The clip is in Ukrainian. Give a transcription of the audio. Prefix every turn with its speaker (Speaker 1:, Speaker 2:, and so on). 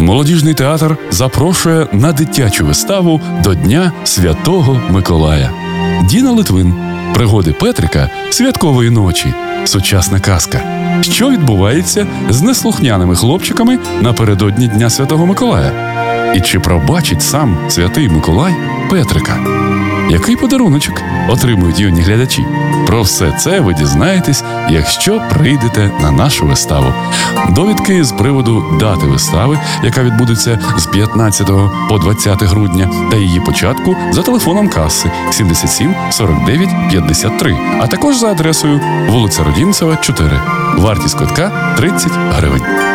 Speaker 1: Молодіжний театр запрошує на дитячу виставу до Дня Святого Миколая. Діна Литвин. Пригоди Петрика святкової ночі. Сучасна казка. Що відбувається з неслухняними хлопчиками напередодні Дня Святого Миколая? І чи пробачить сам святий Миколай Петрика? Який подаруночок отримують юні глядачі? Про все це ви дізнаєтесь, якщо прийдете на нашу виставу. Довідки з приводу дати вистави, яка відбудеться з 15 по 20 грудня, та її початку за телефоном каси 77 49 53, а також за адресою вулиця Родінцева, 4. Вартість квитка 30 гривень.